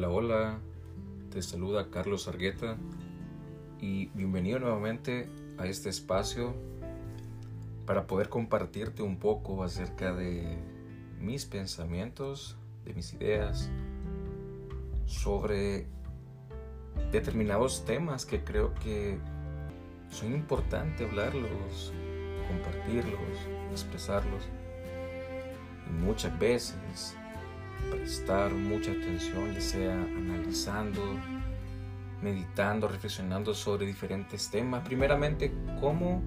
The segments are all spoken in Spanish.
Hola, hola, te saluda Carlos Argueta y bienvenido nuevamente a este espacio para poder compartirte un poco acerca de mis pensamientos, de mis ideas sobre determinados temas que creo que son importantes hablarlos, compartirlos, expresarlos. Muchas veces prestar mucha atención, ya sea analizando, meditando, reflexionando sobre diferentes temas. Primeramente, cómo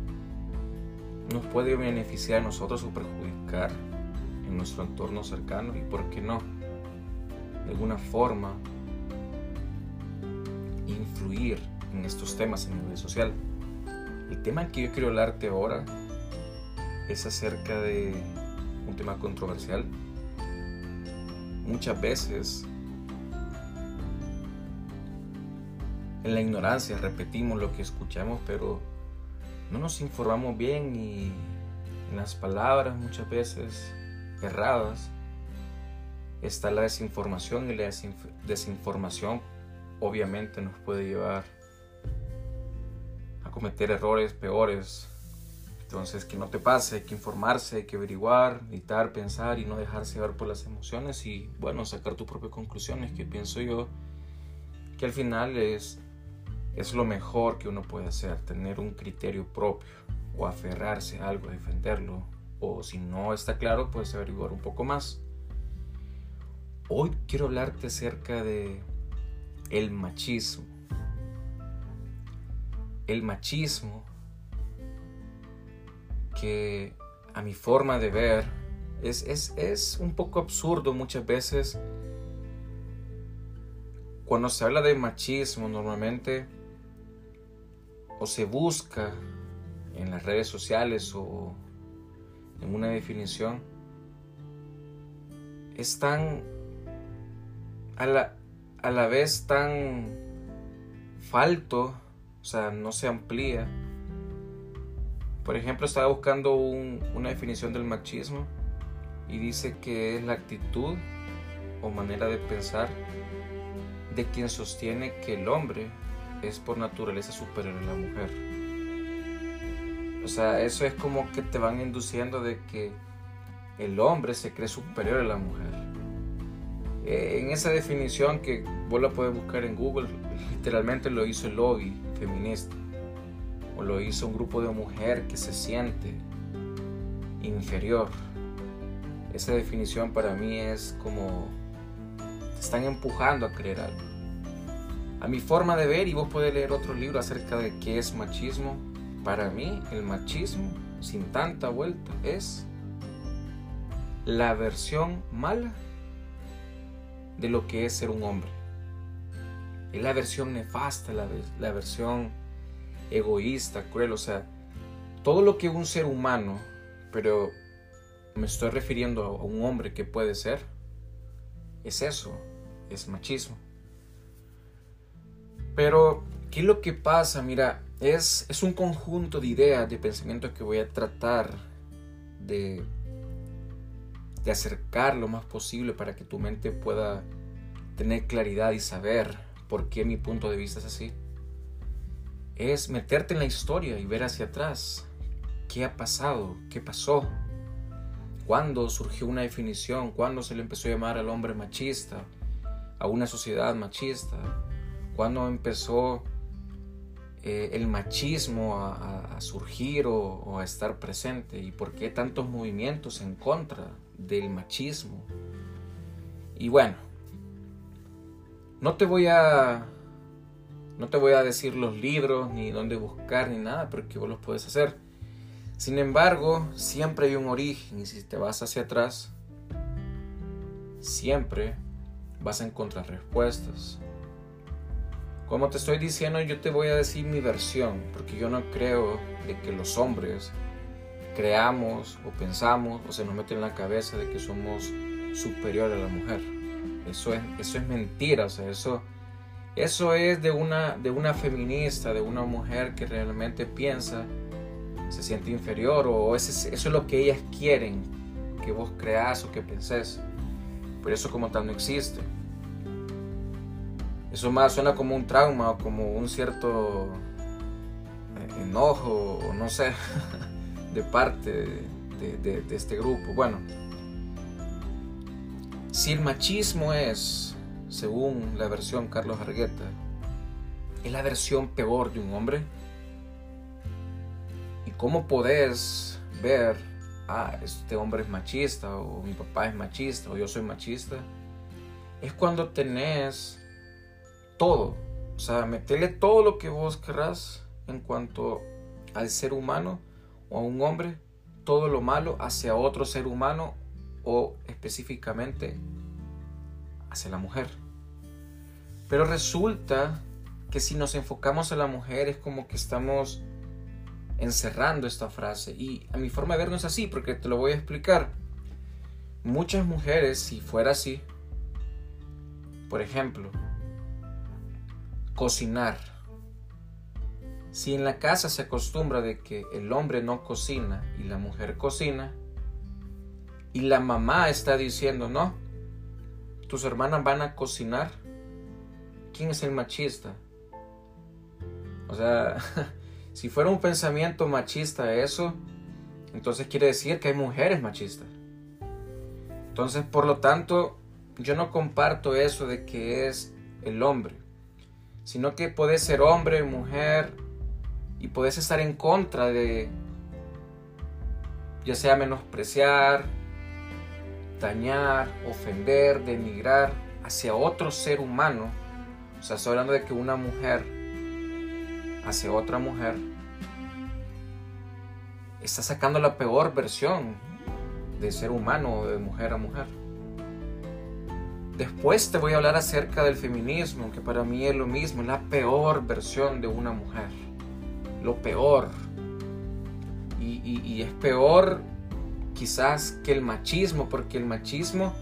nos puede beneficiar a nosotros o perjudicar en nuestro entorno cercano y por qué no, de alguna forma, influir en estos temas en nivel social. El tema que yo quiero hablarte ahora es acerca de un tema controversial muchas veces en la ignorancia repetimos lo que escuchamos, pero no nos informamos bien y en las palabras muchas veces erradas está la desinformación y la desinformación obviamente nos puede llevar a cometer errores peores entonces, que no te pase, hay que informarse, hay que averiguar, meditar, pensar y no dejarse llevar por las emociones y, bueno, sacar tus propias conclusiones, que pienso yo que al final es, es lo mejor que uno puede hacer, tener un criterio propio o aferrarse a algo, defenderlo, o si no está claro, puedes averiguar un poco más. Hoy quiero hablarte acerca de el machismo. El machismo que a mi forma de ver es, es, un poco absurdo muchas veces. Cuando se habla de machismo normalmente o se busca en las redes sociales o en una definición, es tan a la, a la vez tan falto, o sea, no se amplía por ejemplo, estaba buscando una definición del machismo y dice que es la actitud o manera de pensar de quien sostiene que el hombre es por naturaleza superior a la mujer. O sea, eso es como que te van induciendo de que el hombre se cree superior a la mujer. Eh, en esa definición que vos la puedes buscar en Google, literalmente lo hizo el lobby feminista lo hizo un grupo de mujer que se siente inferior. Esa definición para mí es como te están empujando a creer algo. A mi forma de ver, y vos podés leer otro libro acerca de qué es machismo, para mí el machismo, sin tanta vuelta, es la versión mala de lo que es ser un hombre. Es la versión nefasta, la, la versión egoísta, cruel, o sea, todo lo que un ser humano, pero me estoy refiriendo a un hombre que puede ser, es eso, es machismo. Pero, ¿qué es lo que pasa? Mira, es, es un conjunto de ideas, de pensamientos que voy a tratar de, de acercar lo más posible para que tu mente pueda tener claridad y saber por qué mi punto de vista es así es meterte en la historia y ver hacia atrás. ¿Qué ha pasado? ¿Qué pasó? ¿Cuándo surgió una definición? ¿Cuándo se le empezó a llamar al hombre machista? A una sociedad machista. ¿Cuándo empezó eh, el machismo a, surgir o, o, a estar presente? ¿Y por qué tantos movimientos en contra del machismo? Y bueno, no te voy a no te voy a decir los libros, ni dónde buscar, ni nada, porque vos los puedes hacer. Sin embargo, siempre hay un origen y si te vas hacia atrás, siempre vas a encontrar respuestas. Como te estoy diciendo, yo te voy a decir mi versión, porque yo no creo de que los hombres creamos o pensamos o se nos mete en la cabeza de que somos superior a la mujer. Eso es, eso es mentira, o sea, eso eso es de una, de una feminista, de una mujer que realmente piensa, se siente inferior o eso es, lo que ellas quieren que vos creas o que pensés. Pero eso como tal no existe. Eso más suena como un trauma o como un cierto eh, enojo o no sé, de parte de, este grupo. Bueno, si el machismo es, según la versión Carlos Argueta, es la versión peor de un hombre, ¿y cómo podés ver, ah, este hombre es machista, o mi papá es machista, o yo soy machista? Es cuando tenés todo. O sea, meterle todo lo que vos querrás en cuanto al ser humano o a un hombre, todo lo malo hacia otro ser humano o específicamente hacia la mujer. Pero resulta que si nos enfocamos a la mujer es como que estamos encerrando esta frase. Y a mi forma de ver no es así, porque te lo voy a explicar. Muchas mujeres, si fuera así, por ejemplo, Cocinar. Si en la casa se acostumbra de que el hombre no cocina y la mujer cocina, y la mamá está diciendo, no, tus hermanas van a cocinar, ¿quién es el machista? O sea, si fuera un pensamiento machista eso, entonces quiere decir que hay mujeres machistas. Entonces, por lo tanto, yo no comparto eso de que es el hombre sino que puedes ser hombre, mujer, y puedes estar en contra de, ya sea menospreciar, dañar, ofender, denigrar hacia otro ser humano. O sea, estoy hablando de que una mujer hacia otra mujer está sacando la peor versión de ser humano de mujer a mujer. Después te voy a hablar acerca del feminismo, que para mí es lo mismo, es la peor versión de una mujer. Lo peor. Y, es peor quizás que el machismo, porque el machismo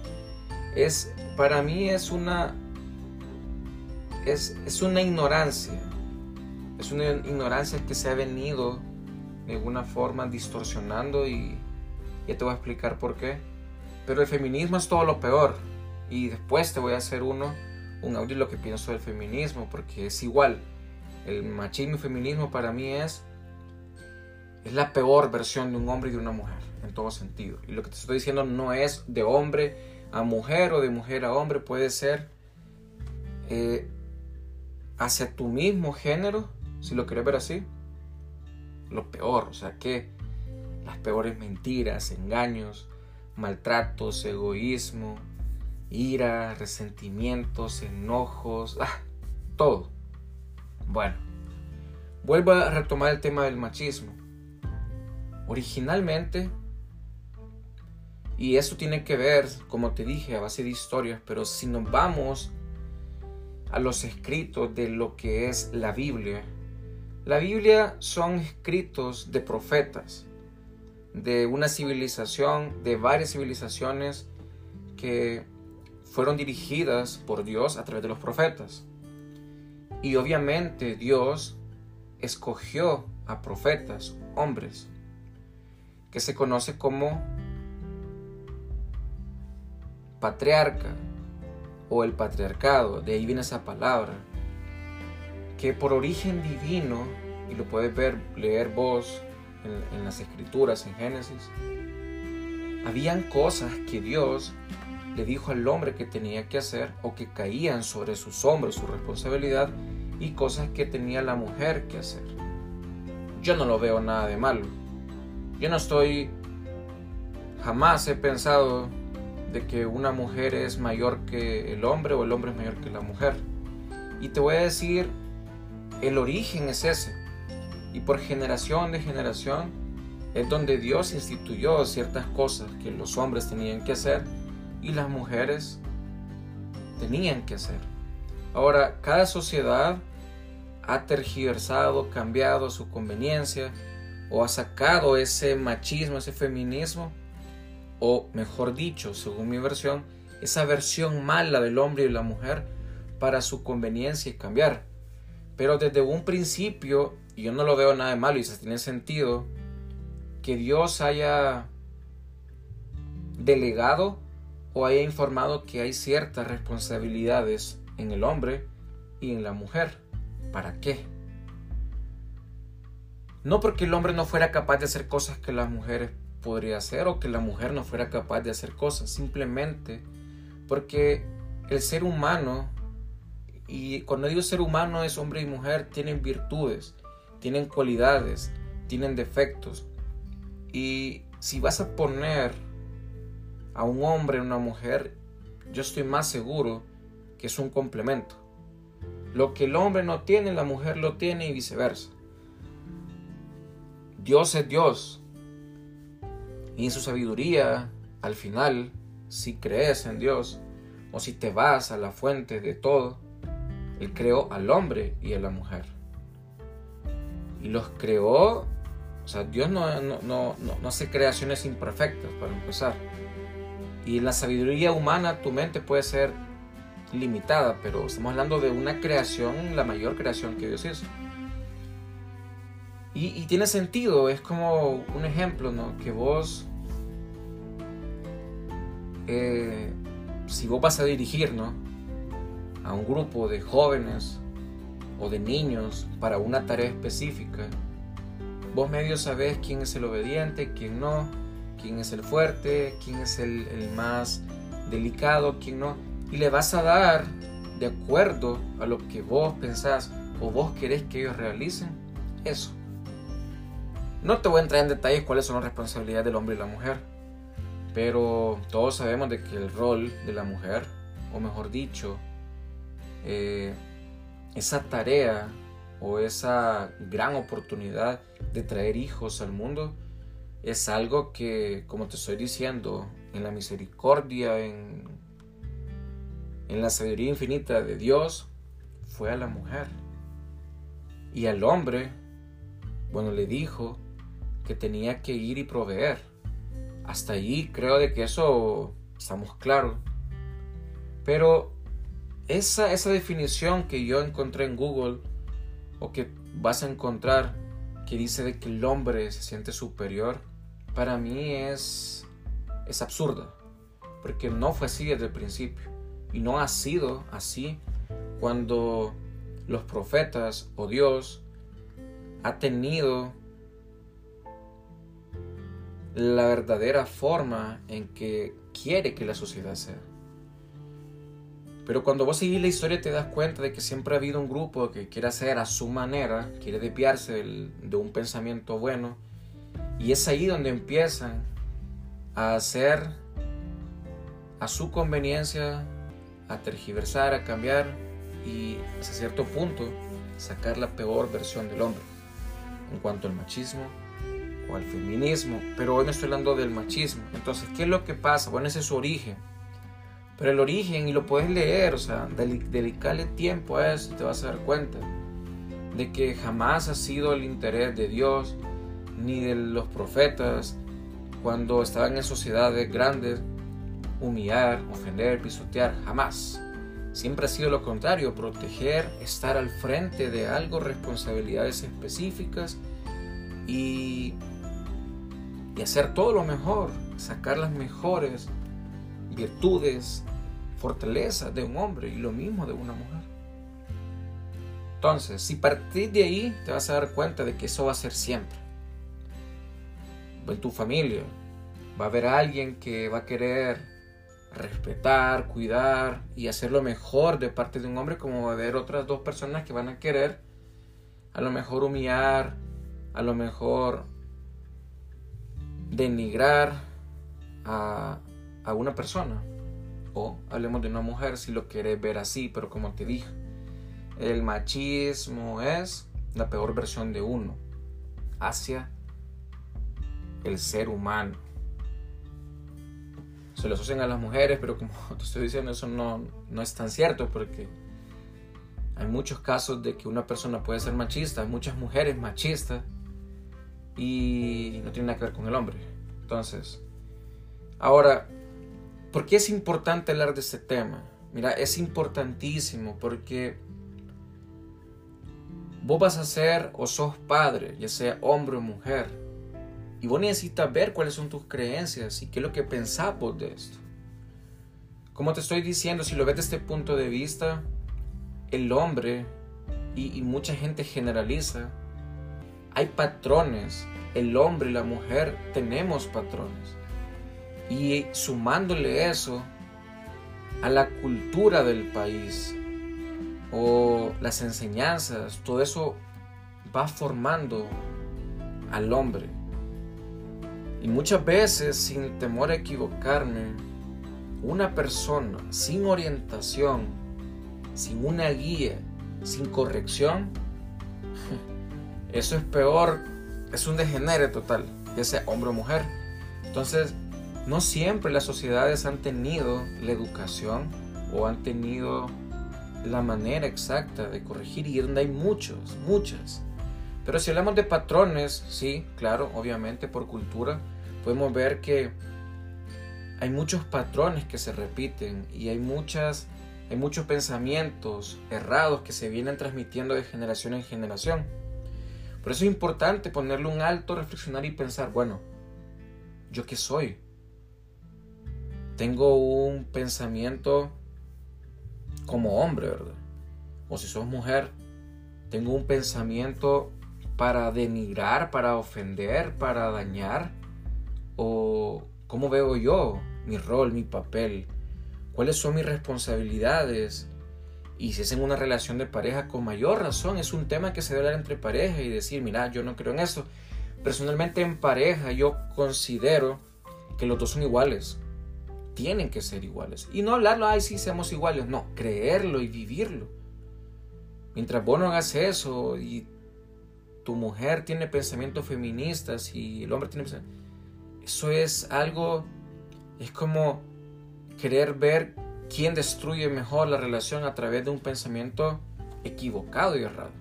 es, para mí es una, es, es una ignorancia. Es una ignorancia que se ha venido de alguna forma distorsionando y ya te voy a explicar por qué. Pero el feminismo es todo lo peor y después te voy a hacer uno, un audio lo que pienso del feminismo, porque es igual. El machismo y feminismo para mí es, es la peor versión de un hombre y de una mujer, en todo sentido. Y lo que te estoy diciendo no es de hombre a mujer o de mujer a hombre, puede ser eh, hacia tu mismo género, si lo quieres ver así, lo peor, o sea que las peores mentiras, engaños, maltratos, egoísmo, ira, resentimientos, enojos, ah, todo. Bueno, vuelvo a retomar el tema del machismo. Originalmente, y eso tiene que ver, como te dije, a base de historias, pero si nos vamos a los escritos de lo que es la Biblia, la Biblia son escritos de profetas, de una civilización, de varias civilizaciones que fueron dirigidas por Dios a través de los profetas. Y obviamente Dios escogió a profetas, hombres, que se conoce como patriarca o el patriarcado, de ahí viene esa palabra, que por origen divino, y lo puedes ver, leer vos en, las escrituras, en Génesis, habían cosas que Dios le dijo al hombre que tenía que hacer o que caían sobre sus hombros su responsabilidad y cosas que tenía la mujer que hacer. Yo no lo veo nada de malo. Yo no estoy, jamás he pensado de que una mujer es mayor que el hombre o el hombre es mayor que la mujer. Y te voy a decir, el origen es ese. Y por generación de generación es donde Dios instituyó ciertas cosas que los hombres tenían que hacer y las mujeres tenían que hacer. Ahora, cada sociedad ha tergiversado, cambiado su conveniencia o ha sacado ese machismo, ese feminismo, o mejor dicho, según mi versión, esa versión mala del hombre y la mujer para su conveniencia y cambiar. Pero desde un principio, y yo no lo veo nada de malo y se tiene sentido, que Dios haya delegado o haya informado que hay ciertas responsabilidades en el hombre y en la mujer. ¿Para qué? No porque el hombre no fuera capaz de hacer cosas que las mujeres podría hacer o que la mujer no fuera capaz de hacer cosas, simplemente porque el ser humano, y cuando digo ser humano es hombre y mujer, tienen virtudes, tienen cualidades, tienen defectos. Y si vas a poner a un hombre en una mujer, yo estoy más seguro que es un complemento. Lo que el hombre no tiene, la mujer lo tiene y viceversa. Dios es Dios. Y en su sabiduría, al final, si crees en Dios o si te vas a la fuente de todo, Él creó al hombre y a la mujer. Y los creó, o sea, Dios no, no, hace creaciones imperfectas, para empezar. Y en la sabiduría humana tu mente puede ser limitada, pero estamos hablando de una creación, la mayor creación que Dios hizo. Y, tiene sentido, es como un ejemplo, ¿no? Que vos, eh, si vos vas a dirigir, ¿no? A un grupo de jóvenes o de niños para una tarea específica, vos medio sabés quién es el obediente, quién no, quién es el fuerte, quién es el, el más delicado, quién no, y le vas a dar de acuerdo a lo que vos pensás o vos querés que ellos realicen, eso. No te voy a entrar en detalles cuáles son las responsabilidades del hombre y la mujer, pero todos sabemos de que el rol de la mujer, o mejor dicho, eh, esa tarea o esa gran oportunidad de traer hijos al mundo, es algo que, como te estoy diciendo, en la misericordia, en, en la sabiduría infinita de Dios, fue a la mujer. Y al hombre, bueno, le dijo, que tenía que ir y proveer. Hasta allí creo de que eso estamos claros. Pero esa, esa definición que yo encontré en Google o que vas a encontrar que dice de que el hombre se siente superior, para mí es, es absurda. Porque no fue así desde el principio. Y no ha sido así cuando los profetas o Dios ha tenido la verdadera forma en que quiere que la sociedad sea. Pero cuando vos seguís la historia te das cuenta de que siempre ha habido un grupo que quiere hacer a su manera, quiere desviarse de un pensamiento bueno. Y es ahí donde empiezan a hacer a su conveniencia, a tergiversar, a cambiar y hasta cierto punto sacar la peor versión del hombre en cuanto al machismo, al feminismo, pero hoy no estoy hablando del machismo. Entonces, ¿qué es lo que pasa? Bueno, ese es su origen. Pero el origen, y lo puedes leer, o sea, dedicarle tiempo a eso, te vas a dar cuenta de que jamás ha sido el interés de Dios ni de los profetas cuando estaban en sociedades grandes humillar, ofender, pisotear, jamás. Siempre ha sido lo contrario, proteger, estar al frente de algo, responsabilidades específicas y y hacer todo lo mejor, sacar las mejores virtudes, fortalezas de un hombre y lo mismo de una mujer. Entonces, si partís de ahí, te vas a dar cuenta de que eso va a ser siempre. En tu familia va a haber alguien que va a querer respetar, cuidar y hacer lo mejor de parte de un hombre, como va a haber otras dos personas que van a querer a lo mejor humillar, a lo mejor denigrar a, a una persona. O hablemos de una mujer si lo quieres ver así, pero como te dije, el machismo es la peor versión de uno hacia el ser humano. Se lo asocian a las mujeres, pero como te estoy diciendo, eso no, no es tan cierto porque hay muchos casos de que una persona puede ser machista, hay muchas mujeres machistas y no tiene nada que ver con el hombre. Entonces, ahora, ¿por qué es importante hablar de este tema? Mira, es importantísimo porque vos vas a ser o sos padre, ya sea hombre o mujer, y vos necesitas ver cuáles son tus creencias y qué es lo que pensás de esto. Como te estoy diciendo, si lo ves desde este punto de vista, el hombre, y, mucha gente generaliza, hay patrones. El hombre y la mujer tenemos patrones. Y sumándole eso a la cultura del país o las enseñanzas, todo eso va formando al hombre. Y muchas veces, sin temor a equivocarme, una persona sin orientación, sin una guía, sin corrección, eso es peor, es un degenere total, ya sea hombre o mujer. Entonces, no siempre las sociedades han tenido la educación o han tenido la manera exacta de corregir y donde hay muchos, muchas. Pero si hablamos de patrones, sí, claro, obviamente por cultura, podemos ver que hay muchos patrones que se repiten y hay muchas hay muchos pensamientos errados que se vienen transmitiendo de generación en generación. Por eso es importante ponerle un alto, reflexionar y pensar, bueno, ¿yo qué soy? Tengo un pensamiento como hombre, ¿verdad? O si sos mujer, tengo un pensamiento para denigrar, para ofender, para dañar. O cómo veo yo mi rol, mi papel cuáles son mis responsabilidades. Y si es en una relación de pareja, con mayor razón, es un tema que se debe hablar entre pareja y decir, mira, yo no creo en eso. Personalmente en pareja yo considero que los dos son iguales. Tienen que ser iguales. Y no hablarlo, ay, sí, seamos iguales. No, creerlo y vivirlo. Mientras vos no hagas eso y tu mujer tiene pensamientos feministas y el hombre tiene pensamientos... Eso es algo, es como querer ver quién destruye mejor la relación a través de un pensamiento equivocado y errado.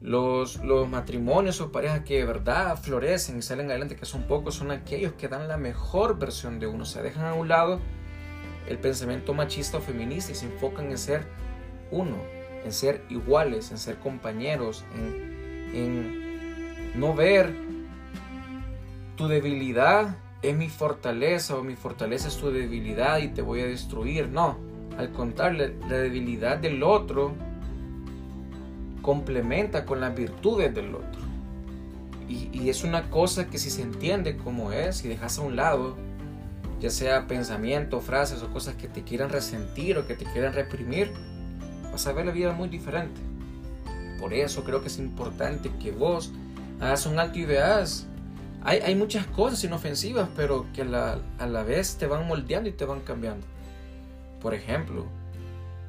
Los, los matrimonios o parejas que de verdad florecen y salen adelante, que son pocos, son aquellos que dan la mejor versión de uno. Se dejan a un lado el pensamiento machista o feminista y se enfocan en ser uno, en ser iguales, en ser compañeros, en, en no ver tu debilidad es mi fortaleza o mi fortaleza es tu debilidad y te voy a destruir. No, al contrario, la debilidad del otro complementa con las virtudes del otro. Y, es una cosa que si se entiende como es y dejas a un lado, ya sea pensamiento, frases o cosas que te quieran resentir o que te quieran reprimir, vas a ver la vida muy diferente. Por eso creo que es importante que vos hagas un alto y veas hay, muchas cosas inofensivas, pero que a la vez te van moldeando y te van cambiando. Por ejemplo,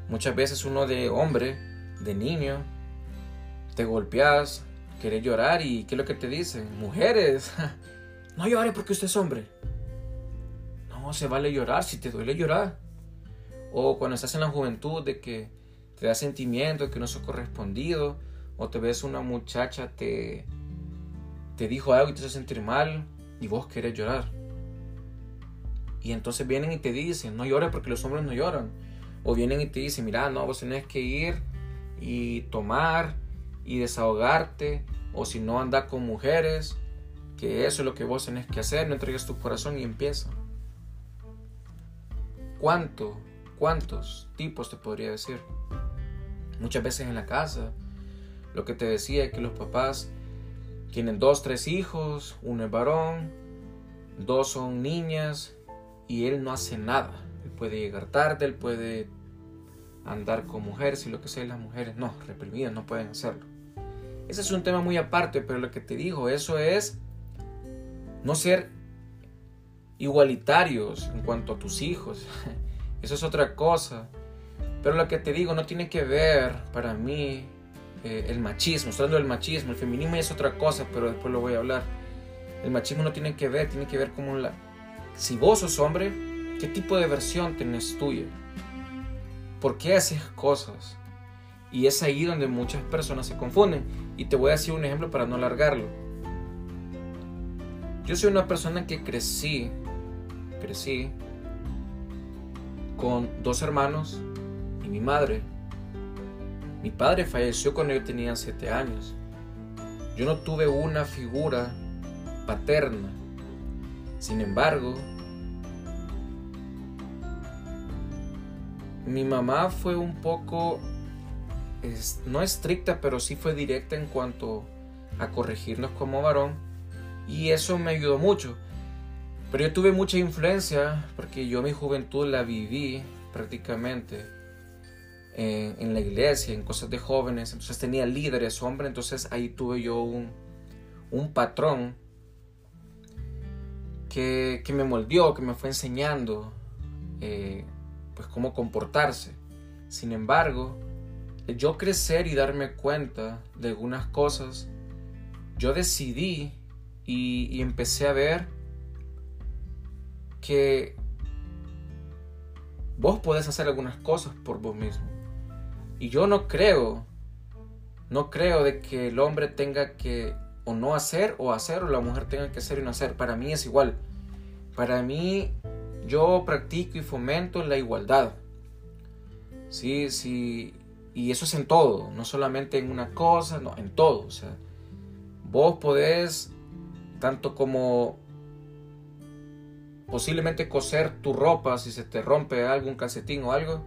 muchas veces uno de hombre, de niño, te golpeas, quieres llorar y ¿qué es lo que te dicen? Mujeres, no llores porque usted es hombre. No, se vale llorar, si te duele llorar. O cuando estás en la juventud de que te da sentimiento, que no sos correspondido, o te ves una muchacha, te, te dijo algo y te hace sentir mal y vos querés llorar. Y entonces vienen y te dicen, no llores porque los hombres no lloran. O vienen y te dicen, mira, no, vos tenés que ir y tomar y desahogarte. O si no, anda con mujeres. Que eso es lo que vos tenés que hacer. No entregues tu corazón y empieza. ¿Cuánto? ¿Cuántos tipos te podría decir? Muchas veces en la casa. Lo que te decía es que los papás tienen dos, tres hijos, uno es varón, dos son niñas y él no hace nada. Él puede llegar tarde, él puede andar con mujeres y lo que sea, las mujeres no, reprimidas, no pueden hacerlo. Ese es un tema muy aparte, pero lo que te digo, eso es no ser igualitarios en cuanto a tus hijos. Eso es otra cosa. Pero lo que te digo no tiene que ver para mí eh, el machismo, estoy hablando del machismo, el feminismo es otra cosa, pero después lo voy a hablar. El machismo no tiene que ver, tiene que ver como la... Si vos sos hombre, ¿qué tipo de versión tenés tuya? ¿Por qué haces cosas? Y es ahí donde muchas personas se confunden. Y te voy a decir un ejemplo para no alargarlo. Yo soy una persona que crecí, crecí con dos hermanos y mi madre. Mi padre falleció cuando yo tenía 7 años. Yo no tuve una figura paterna. Sin embargo, mi mamá fue un poco, no estricta, pero sí fue directa en cuanto a corregirnos como varón. Y eso me ayudó mucho. Pero yo tuve mucha influencia porque yo mi juventud la viví prácticamente en, la iglesia, en cosas de jóvenes. Entonces tenía líderes hombres, entonces ahí tuve yo un, un patrón que, que, me moldeó, que me fue enseñando eh, pues cómo comportarse. Sin embargo, yo crecer y darme cuenta de algunas cosas, yo decidí y, y empecé a ver que vos podés hacer algunas cosas por vos mismo. Y yo no creo, no creo de que el hombre tenga que o no hacer o hacer o la mujer tenga que hacer y no hacer. Para mí es igual. Para mí yo practico y fomento la igualdad. Sí, sí. Y eso es en todo, no solamente en una cosa, no, en todo. O sea, vos podés, tanto como posiblemente coser tu ropa si se te rompe algún calcetín o algo,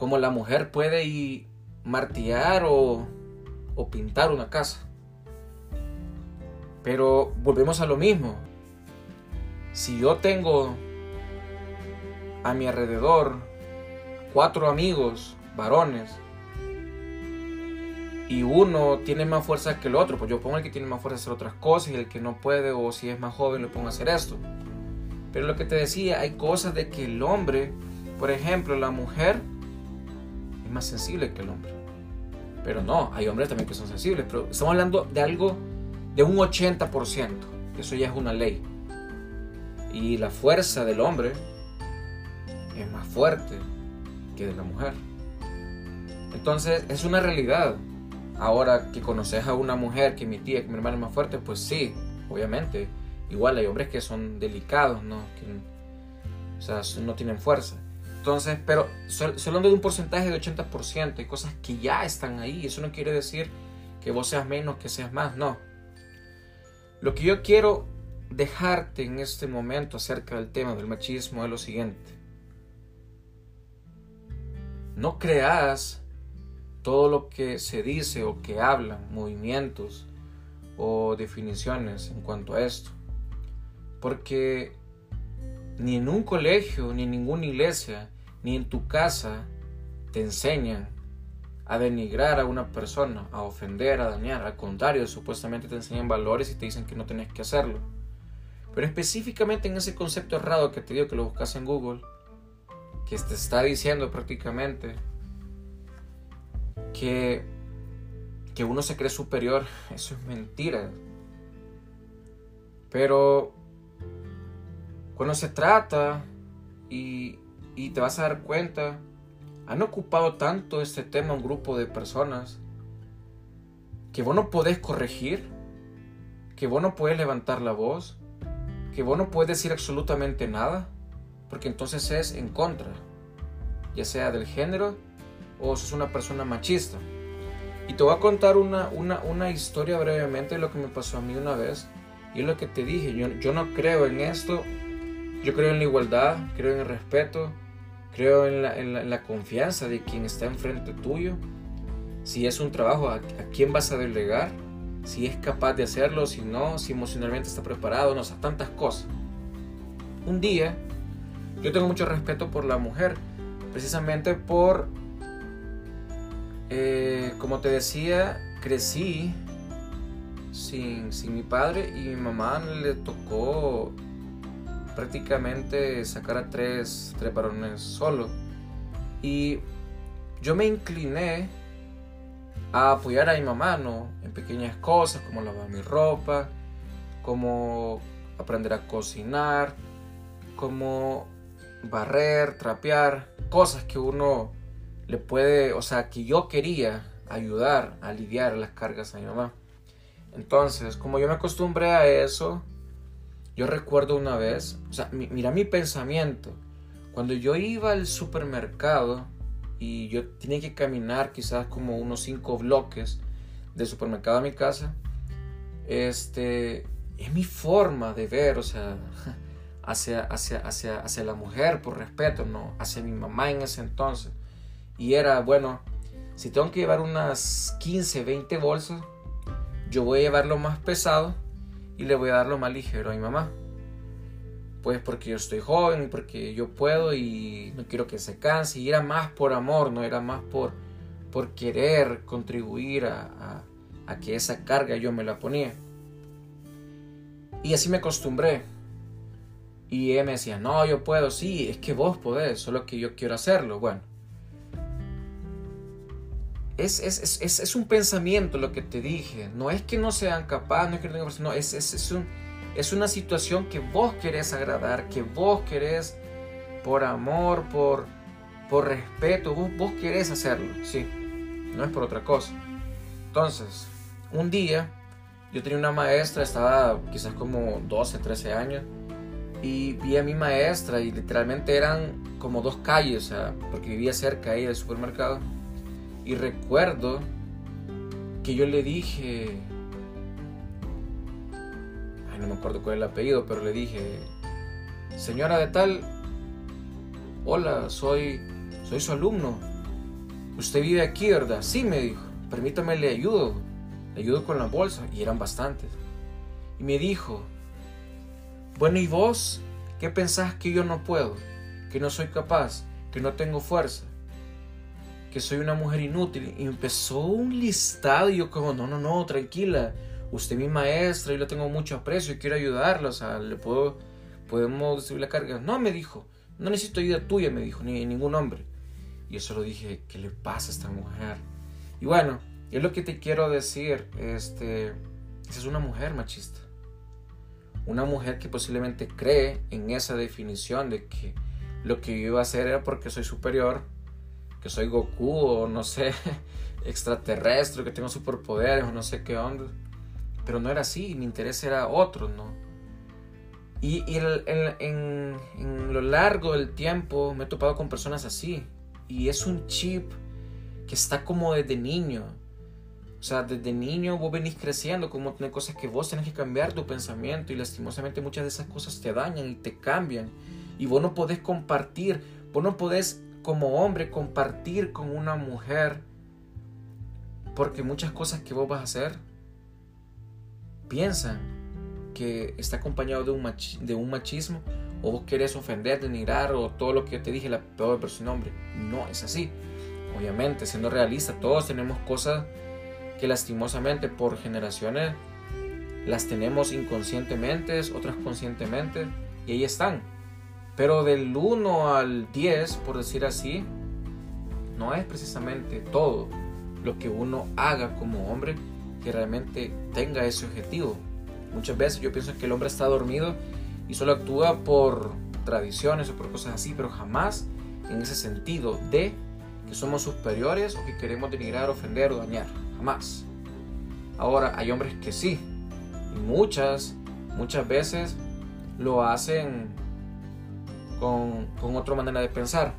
como la mujer puede y martillar o, o pintar una casa. Pero volvemos a lo mismo. Si yo tengo a mi alrededor cuatro amigos varones y uno tiene más fuerza que el otro, pues yo pongo el que tiene más fuerza a hacer otras cosas y el que no puede o si es más joven lo pongo a hacer esto. Pero lo que te decía, hay cosas de que el hombre, por ejemplo, la mujer más sensible que el hombre. Pero no, hay hombres también que son sensibles, pero estamos hablando de algo de un 80%, eso ya es una ley. Y la fuerza del hombre es más fuerte que de la mujer. Entonces es una realidad. Ahora que conoces a una mujer, que mi tía, que mi hermana es más fuerte, pues sí, obviamente. Igual hay hombres que son delicados, ¿no? Que, o sea, no tienen fuerza. Entonces, pero solo de un porcentaje de 80%, hay cosas que ya están ahí. Eso no quiere decir que vos seas menos, que seas más, no. Lo que yo quiero dejarte en este momento acerca del tema del machismo es lo siguiente. No creas todo lo que se dice o que hablan, movimientos o definiciones en cuanto a esto. Porque ni en un colegio, ni en ninguna iglesia, ni en tu casa te enseñan a denigrar a una persona, a ofender, a dañar. Al contrario, supuestamente te enseñan valores y te dicen que no tenés que hacerlo. Pero específicamente en ese concepto errado que te digo que lo buscas en Google, que te está diciendo prácticamente que, que uno se cree superior, eso es mentira. Pero cuando se trata y, y te vas a dar cuenta han ocupado tanto este tema un grupo de personas que vos no podés corregir, que vos no puedes levantar la voz, que vos no puedes decir absolutamente nada, porque entonces es en contra, ya sea del género o sos una persona machista. Y te voy a contar una, una, una historia brevemente de lo que me pasó a mí una vez. Y es lo que te dije, yo, yo no creo en esto, yo creo en la igualdad, creo en el respeto, Creo en la, confianza de quien está enfrente tuyo. Si es un trabajo, ¿a, quién vas a delegar? Si es capaz de hacerlo, si no, si emocionalmente está preparado, no, o tantas cosas. Un día, yo tengo mucho respeto por la mujer, precisamente por, eh, como te decía, crecí sin, sin mi padre y mi mamá le tocó prácticamente sacar a tres, tres varones solo. Y yo me incliné a apoyar a mi mamá, ¿no? En pequeñas cosas, como lavar mi ropa, como aprender a cocinar, como barrer, trapear, cosas que uno le puede, o sea, que yo quería ayudar a aliviar las cargas a mi mamá. Entonces, como yo me acostumbré a eso, yo recuerdo una vez, o sea, mira mi pensamiento. Cuando yo iba al supermercado y yo tenía que caminar quizás como unos cinco bloques del supermercado a mi casa, este, es mi forma de ver, o sea, hacia, hacia, hacia, hacia la mujer por respeto, no, hacia mi mamá en ese entonces. Y era, bueno, si tengo que llevar unas 15, 20 bolsas, yo voy a llevar lo más pesado y le voy a dar lo más ligero a mi mamá. Pues porque yo estoy joven, porque yo puedo y no quiero que se canse. Y era más por amor, no era más por, por querer contribuir a, a, a que esa carga yo me la ponía. Y así me acostumbré. Y él me decía, no, yo puedo, sí, es que vos podés, solo que yo quiero hacerlo. Bueno, es, es, es, es un pensamiento lo que te dije. No es que no sean capaces, no es que no tengan no, es, es, un, es una situación que vos querés agradar, que vos querés por amor, por, por respeto, vos, vos querés hacerlo, sí, no es por otra cosa. Entonces, un día yo tenía una maestra, estaba quizás como 12, 13 años, y vi a mi maestra y literalmente eran como dos calles, o sea, porque vivía cerca ahí del supermercado. Y recuerdo que yo le dije, ay, no me acuerdo cuál es el apellido, pero le dije, señora de tal, hola, soy, soy su alumno. Usted vive aquí, ¿verdad? Sí, me dijo, permítame, le ayudo le ayudo con la bolsa y eran bastantes. Y me dijo, bueno, ¿y vos qué pensás que yo no puedo? Que no soy capaz, que no tengo fuerza, que soy una mujer inútil. Y empezó un listado y yo como, no, no, no, tranquila, usted es mi maestra, yo le tengo mucho aprecio y quiero ayudarla, o sea, le puedo, podemos distribuir la carga. No, me dijo, no necesito ayuda tuya, me dijo, ni ningún hombre. Y yo solo dije, ¿qué le pasa a esta mujer? Y bueno, es lo que te quiero decir, este, es una mujer machista. Una mujer que posiblemente cree en esa definición de que lo que yo iba a hacer era porque soy superior, que soy Goku o no sé, extraterrestre, que tengo superpoderes o no sé qué onda. Pero no era así, mi interés era otro, ¿no? Y, en, en lo largo del tiempo me he topado con personas así. Y es un chip que está como desde niño. O sea, desde niño vos venís creciendo montón de cosas que vos tenés que cambiar tu pensamiento y lastimosamente muchas de esas cosas te dañan y te cambian. Y vos no podés compartir, vos no podés como hombre compartir con una mujer porque muchas cosas que vos vas a hacer piensan que está acompañado de un, de un machismo o vos querés ofender, denigrar o todo lo que yo te dije, la peor versión hombre. No es así. Obviamente, siendo realista, todos tenemos cosas que lastimosamente por generaciones las tenemos inconscientemente, otras conscientemente, y ahí están. Pero del 1 al 10, por decir así, no es precisamente todo lo que uno haga como hombre que realmente tenga ese objetivo. Muchas veces yo pienso que el hombre está dormido y solo actúa por tradiciones o por cosas así, pero jamás en ese sentido de que somos superiores o que queremos denigrar, ofender o dañar más. Ahora, hay hombres que sí. Y muchas, muchas veces lo hacen con, otra manera de pensar.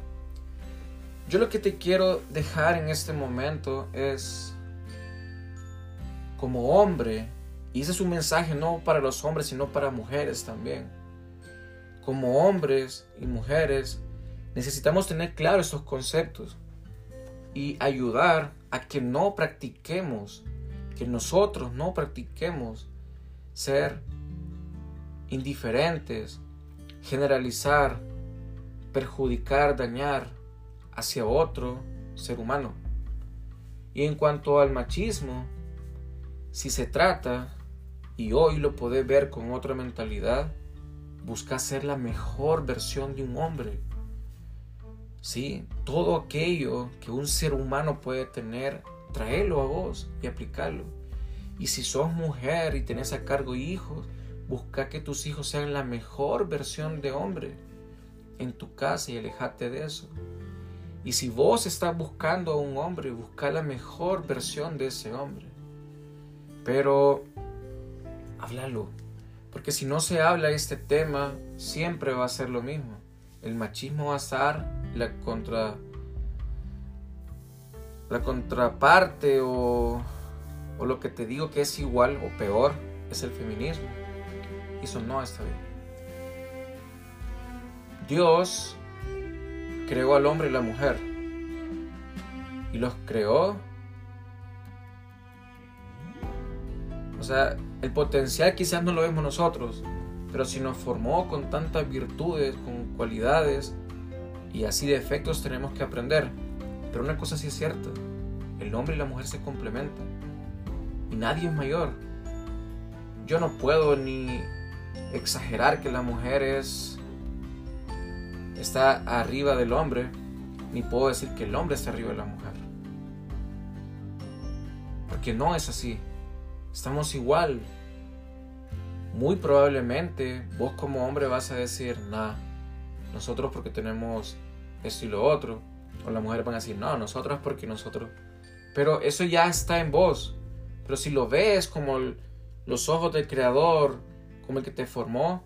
Yo lo que te quiero dejar en este momento es, como hombre, y ese es un mensaje no para los hombres, sino para mujeres también. Como hombres y mujeres, necesitamos tener claro estos conceptos y ayudar a que no practiquemos, que nosotros no practiquemos ser indiferentes, generalizar, perjudicar, dañar hacia otro ser humano. Y en cuanto al machismo, si se trata, y hoy lo podés ver con otra mentalidad, busca ser la mejor versión de un hombre ¿sí? Todo aquello que un ser humano puede tener, tráelo a vos y aplicarlo. Y si sos mujer y tenés a cargo hijos, busca que tus hijos sean la mejor versión de hombre en tu casa y alejate de eso. Y si vos estás buscando a un hombre, busca la mejor versión de ese hombre. Pero háblalo, porque si no se habla este tema, siempre va a ser lo mismo. El machismo va a estar la contra la contraparte o, o lo que te digo que es igual o peor es el feminismo. Y eso no está bien. Dios creó al hombre y la mujer. Y los creó. O sea, el potencial quizás no lo vemos nosotros, pero si nos formó con tantas virtudes, con cualidades y así defectos tenemos que aprender. Pero una cosa sí es cierta, el hombre y la mujer se complementan. Y nadie es mayor. Yo no puedo ni exagerar que la mujer es está arriba del hombre, ni puedo decir que el hombre está arriba de la mujer. Porque no es así. Estamos igual. Muy probablemente vos como hombre vas a decir, nada, nosotros porque tenemos esto y lo otro. O la mujer van a decir, no, nosotros porque nosotros. Pero eso ya está en vos. Pero si lo ves como los ojos del Creador, como el que te formó,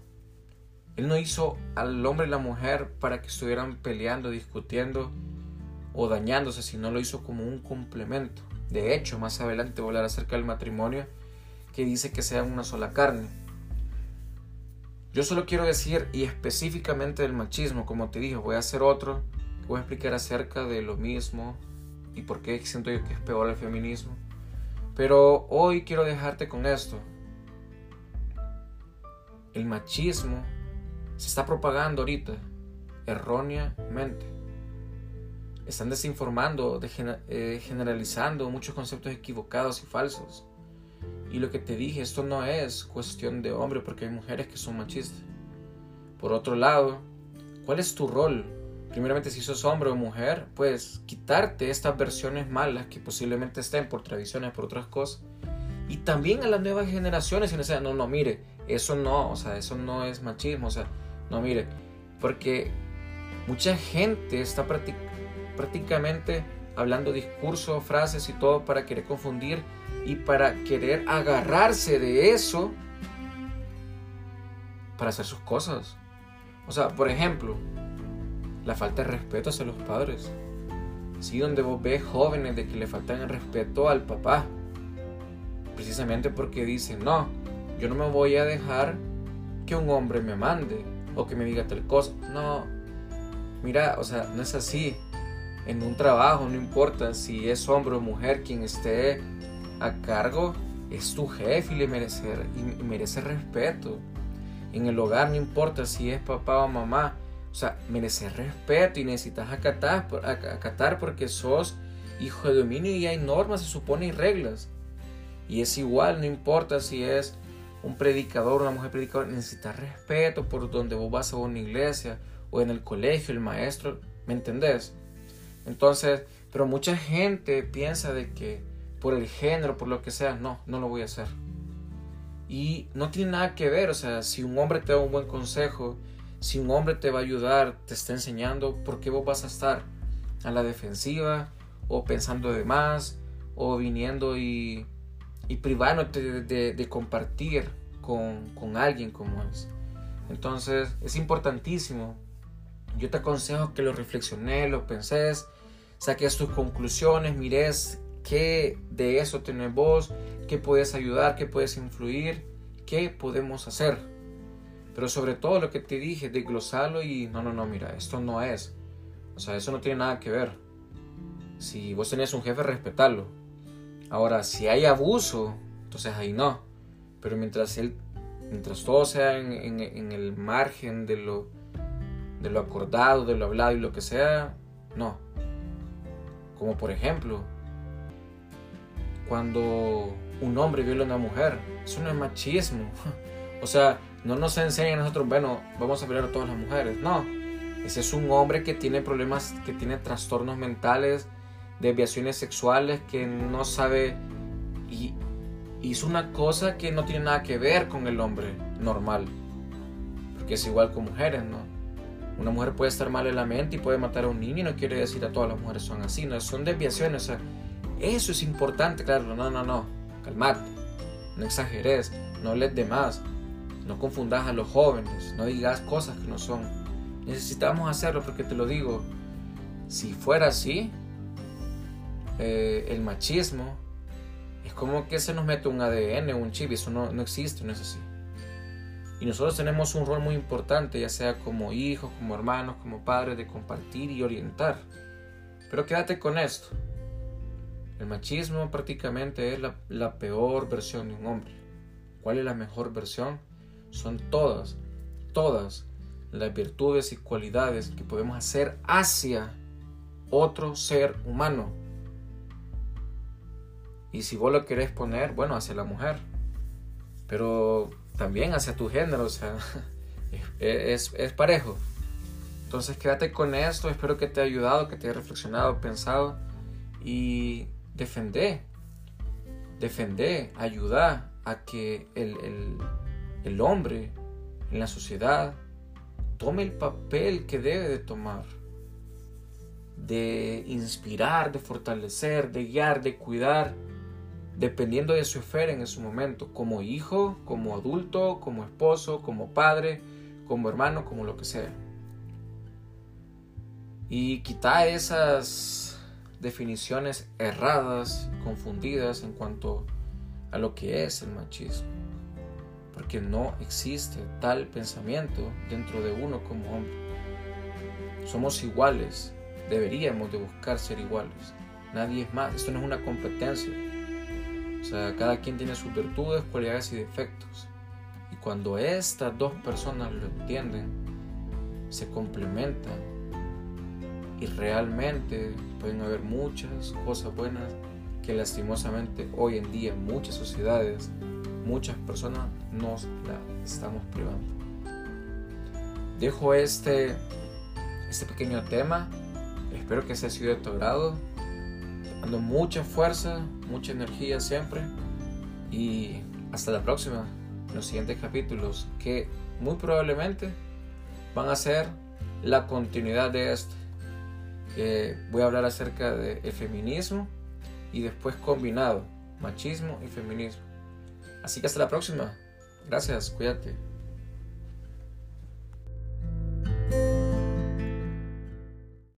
Él no hizo al hombre y la mujer para que estuvieran peleando, discutiendo o dañándose, sino lo hizo como un complemento. De hecho, más adelante voy a hablar acerca del matrimonio, que dice que sean una sola carne. Yo solo quiero decir, y específicamente del machismo, como te dije, voy a hacer otro, voy a explicar acerca de lo mismo y por qué siento yo que es peor el feminismo. Pero hoy quiero dejarte con esto. El machismo se está propagando ahorita erróneamente. Están desinformando, eh, generalizando muchos conceptos equivocados y falsos. Y lo que te dije, esto no es cuestión de hombre porque hay mujeres que son machistas. Por otro lado, ¿cuál es tu rol primeramente si sos hombre o mujer, pues quitarte estas versiones malas que posiblemente estén por tradiciones, por otras cosas. Y también a las nuevas generaciones, y no, no, no, mire, eso no, o sea, eso no es machismo, o sea, no, mire, porque mucha gente está prácticamente hablando discursos, frases y todo para querer confundir y para querer agarrarse de eso para hacer sus cosas. O sea, por ejemplo, la falta de respeto hacia los padres. Sí, donde vos ves jóvenes de que le faltan el respeto al papá. Precisamente porque dicen, no, yo no me voy a dejar que un hombre me mande o que me diga tal cosa. No, mira, o sea, no es así. En un trabajo, no importa si es hombre o mujer quien esté a cargo, es tu jefe y le merece, y merece respeto. En el hogar, no importa si es papá o mamá, o sea, mereces respeto y necesitas acatar, acatar porque sos hijo de dominio y hay normas, se supone, y reglas. Y es igual, no importa si es un predicador, una mujer predicadora, necesitas respeto por donde vos vas a una iglesia o en el colegio, el maestro, ¿me entendés? Entonces, pero mucha gente piensa de que por el género, por lo que sea, no, no lo voy a hacer. Y no tiene nada que ver, o sea, si un hombre te da un buen consejo, si un hombre te va a ayudar, te está enseñando, ¿por qué vos vas a estar a la defensiva o pensando de más o viniendo y, y privándote de, compartir con, alguien como es? Entonces es importantísimo. Yo te aconsejo que lo reflexiones, lo penses, saques tus conclusiones, mires qué de eso tenés vos, qué puedes ayudar, qué puedes influir, qué podemos hacer. Pero sobre todo lo que te dije, de glosarlo y no, no, no, mira, esto no es. O sea, eso no tiene nada que ver. Si vos tenés un jefe, respetarlo. Ahora, si hay abuso, entonces ahí no. Pero mientras él, mientras todo sea en, el margen de lo, de lo acordado, de lo hablado y lo que sea, no. Como por ejemplo, cuando un hombre viola a una mujer, eso no es machismo. O sea, no nos enseñan a nosotros, bueno, vamos a violar a todas las mujeres. No, ese es un hombre que tiene problemas, que tiene trastornos mentales, desviaciones sexuales, que no sabe y hizo una cosa que no tiene nada que ver con el hombre normal. Porque es igual con mujeres, ¿no? Una mujer puede estar mal en la mente y puede matar a un niño y no quiere decir a todas las mujeres son así, no, son desviaciones. O sea, eso es importante, claro. No, no, no. Calmate. No exageres. No les de más. No confundas a los jóvenes, no digas cosas que no son. Necesitamos hacerlo porque te lo digo, si fuera así, eh, el machismo es como que se nos mete un ADN, un chip, y eso no, no existe, no es así. Y nosotros tenemos un rol muy importante, ya sea como hijos, como hermanos, como padres, de compartir y orientar. Pero quédate con esto. El machismo prácticamente es la, la peor versión de un hombre. ¿Cuál es la mejor versión? Son todas, todas las virtudes y cualidades que podemos hacer hacia otro ser humano. Y si vos lo querés poner, bueno, hacia la mujer. Pero también hacia tu género, o sea, es, es parejo. Entonces quédate con esto, espero que te haya ayudado, que te haya reflexionado, pensado y defender, defender, ayudar a que el, el, el hombre en la sociedad tome el papel que debe de tomar, de inspirar, de fortalecer, de guiar, de cuidar, dependiendo de su esfera en ese momento, como hijo, como adulto, como esposo, como padre, como hermano, como lo que sea. Y quita esas definiciones erradas, confundidas en cuanto a lo que es el machismo. Porque no existe tal pensamiento dentro de uno como hombre. Somos iguales, deberíamos de buscar ser iguales. Nadie es más, esto no es una competencia. O sea, cada quien tiene sus virtudes, cualidades y defectos. Y cuando estas dos personas lo entienden, se complementan y realmente pueden haber muchas cosas buenas que lastimosamente hoy en día en muchas sociedades, muchas personas nos la estamos privando. Dejo este, este pequeño tema, espero que sea sido de tu agrado, mucha fuerza, mucha energía siempre y hasta la próxima, los siguientes capítulos que muy probablemente van a ser la continuidad de este. Que voy a hablar acerca del feminismo y después combinado machismo y feminismo. Así que hasta la próxima. Gracias, cuídate.